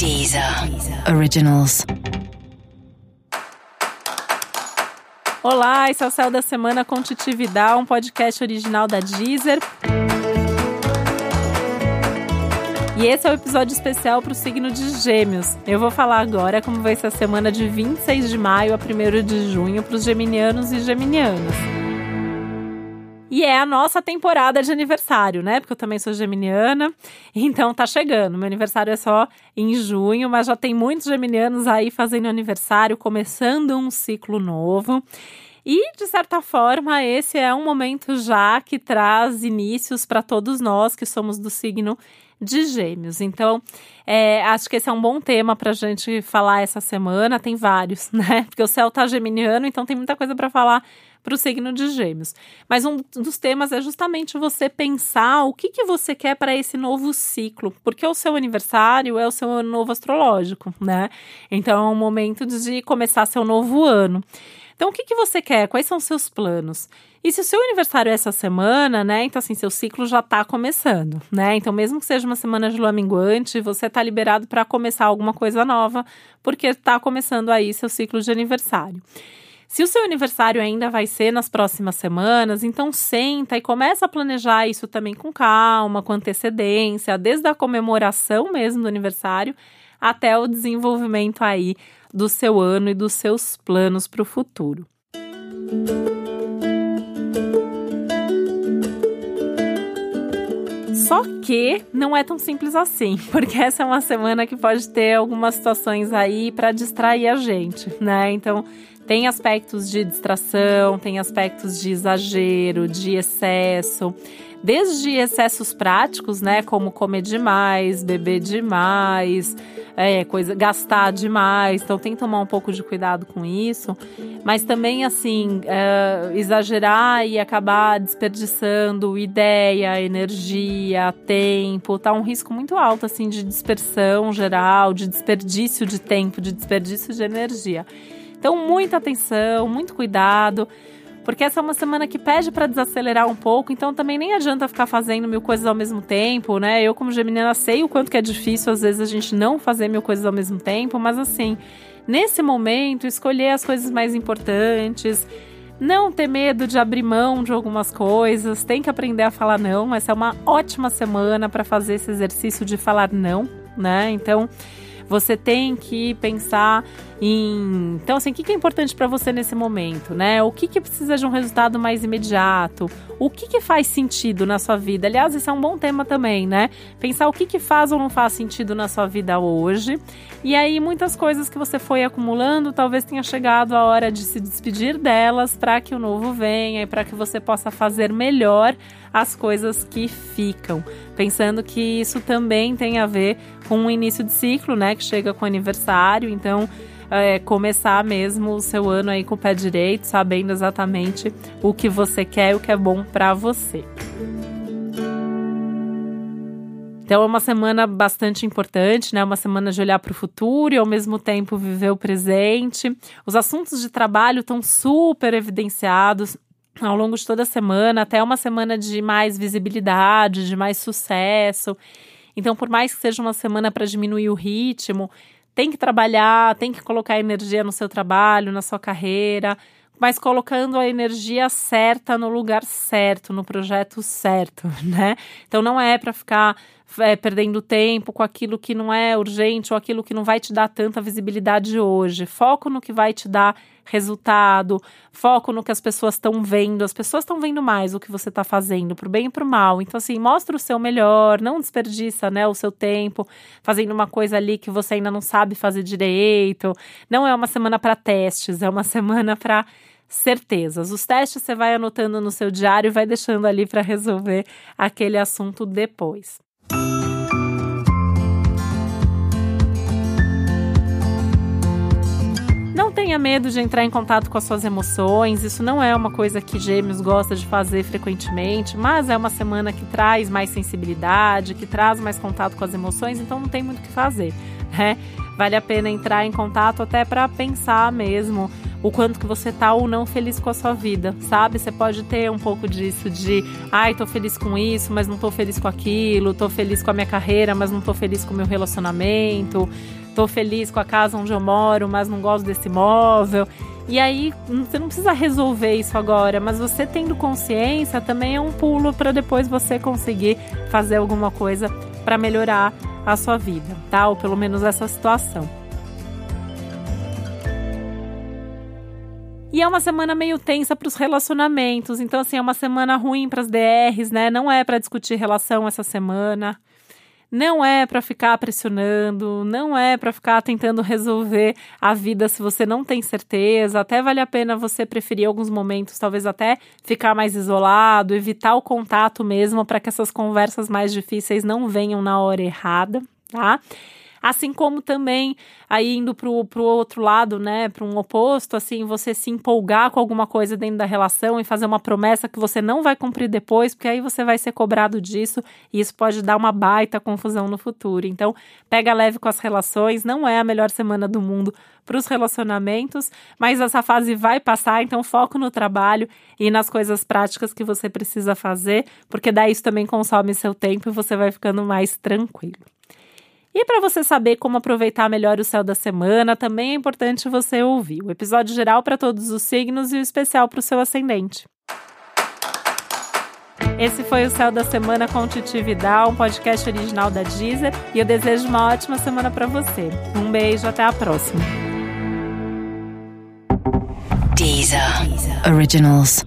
Deezer Originals. Olá, esse é o Céu da Semana com Titi Vidal, um podcast original da Deezer. E esse é o episódio especial para o signo de Gêmeos. Eu vou falar agora como vai ser a semana de 26 de maio a 1 de junho para os geminianos e geminianas. E é a nossa temporada de aniversário, né? Porque eu também sou geminiana, então tá chegando. Meu aniversário é só em junho, mas já tem muitos geminianos aí fazendo aniversário, começando um ciclo novo. E, de certa forma, esse é um momento já que traz inícios para todos nós que somos do signo de Gêmeos. Então, é, acho que esse é um bom tema para a gente falar essa semana. Tem vários, né? Porque o céu tá geminiano, então tem muita coisa para falar para o signo de Gêmeos. Mas um dos temas é justamente você pensar o que, que você quer para esse novo ciclo, porque o seu aniversário é o seu ano novo astrológico, né? Então é um momento de começar seu novo ano. Então, o que, que você quer? Quais são seus planos? E se o seu aniversário é essa semana, né? Então, assim, seu ciclo já está começando, né? Então, mesmo que seja uma semana de lua minguante, você está liberado para começar alguma coisa nova, porque está começando aí seu ciclo de aniversário. Se o seu aniversário ainda vai ser nas próximas semanas, então senta e começa a planejar isso também com calma, com antecedência, desde a comemoração mesmo do aniversário até o desenvolvimento aí do seu ano e dos seus planos para o futuro. Só que não é tão simples assim, porque essa é uma semana que pode ter algumas situações aí para distrair a gente, né? Então, tem aspectos de distração, tem aspectos de exagero, de excesso, desde excessos práticos, né, como comer demais, beber demais, é, coisa, gastar demais. Então tem que tomar um pouco de cuidado com isso. Mas também assim é, exagerar e acabar desperdiçando ideia, energia, tempo, tá um risco muito alto assim de dispersão geral, de desperdício de tempo, de desperdício de energia. Então, muita atenção, muito cuidado, porque essa é uma semana que pede para desacelerar um pouco, então também nem adianta ficar fazendo mil coisas ao mesmo tempo, né? Eu, como geminiana, sei o quanto que é difícil às vezes a gente não fazer mil coisas ao mesmo tempo, mas assim, nesse momento, escolher as coisas mais importantes. Não ter medo de abrir mão de algumas coisas, tem que aprender a falar não. Essa é uma ótima semana para fazer esse exercício de falar não, né? Então, você tem que pensar. Então, assim, o que é importante para você nesse momento, né? O que, que precisa de um resultado mais imediato? O que, que faz sentido na sua vida? Aliás, esse é um bom tema também, né? Pensar o que, que faz ou não faz sentido na sua vida hoje. E aí, muitas coisas que você foi acumulando, talvez tenha chegado a hora de se despedir delas para que o novo venha e para que você possa fazer melhor as coisas que ficam. Pensando que isso também tem a ver com o início de ciclo, né? Que chega com o aniversário. Então, é, começar mesmo o seu ano aí com o pé direito, sabendo exatamente o que você quer e o que é bom para você. Então é uma semana bastante importante, né? Uma semana de olhar para o futuro e ao mesmo tempo viver o presente. Os assuntos de trabalho estão super evidenciados ao longo de toda a semana, até uma semana de mais visibilidade, de mais sucesso. Então, por mais que seja uma semana para diminuir o ritmo, tem que trabalhar, tem que colocar energia no seu trabalho, na sua carreira, mas colocando a energia certa no lugar certo, no projeto certo, né? Então não é para ficar é, perdendo tempo com aquilo que não é urgente ou aquilo que não vai te dar tanta visibilidade hoje. Foco no que vai te dar resultado, foco no que as pessoas estão vendo. As pessoas estão vendo mais o que você está fazendo, pro bem e pro mal. Então, assim, mostra o seu melhor, não desperdiça né, o seu tempo fazendo uma coisa ali que você ainda não sabe fazer direito. Não é uma semana para testes, é uma semana para certezas. Os testes você vai anotando no seu diário e vai deixando ali para resolver aquele assunto depois. Tenha medo de entrar em contato com as suas emoções. Isso não é uma coisa que Gêmeos gosta de fazer frequentemente, mas é uma semana que traz mais sensibilidade, que traz mais contato com as emoções, então não tem muito o que fazer, né? Vale a pena entrar em contato até para pensar mesmo o quanto que você tá ou não feliz com a sua vida, sabe? Você pode ter um pouco disso de, ai, tô feliz com isso, mas não tô feliz com aquilo, tô feliz com a minha carreira, mas não tô feliz com o meu relacionamento, tô feliz com a casa onde eu moro, mas não gosto desse imóvel. E aí, você não precisa resolver isso agora, mas você tendo consciência também é um pulo para depois você conseguir fazer alguma coisa para melhorar a sua vida, tá? Ou pelo menos essa situação. E é uma semana meio tensa para os relacionamentos, então assim, é uma semana ruim para as DRs, né? Não é para discutir relação essa semana. Não é para ficar pressionando, não é para ficar tentando resolver a vida se você não tem certeza. Até vale a pena você preferir alguns momentos, talvez até ficar mais isolado, evitar o contato mesmo para que essas conversas mais difíceis não venham na hora errada, tá? Assim como também, aí indo pro, pro outro lado, né, para um oposto, assim, você se empolgar com alguma coisa dentro da relação e fazer uma promessa que você não vai cumprir depois, porque aí você vai ser cobrado disso e isso pode dar uma baita confusão no futuro. Então, pega leve com as relações, não é a melhor semana do mundo para os relacionamentos, mas essa fase vai passar, então foco no trabalho e nas coisas práticas que você precisa fazer, porque daí isso também consome seu tempo e você vai ficando mais tranquilo. E para você saber como aproveitar melhor o céu da semana, também é importante você ouvir o episódio geral para todos os signos e o especial para o seu ascendente. Esse foi o Céu da Semana com Titi Vidal, um podcast original da Deezer, e eu desejo uma ótima semana para você. Um beijo, até a próxima. Deezer. Deezer. Originals.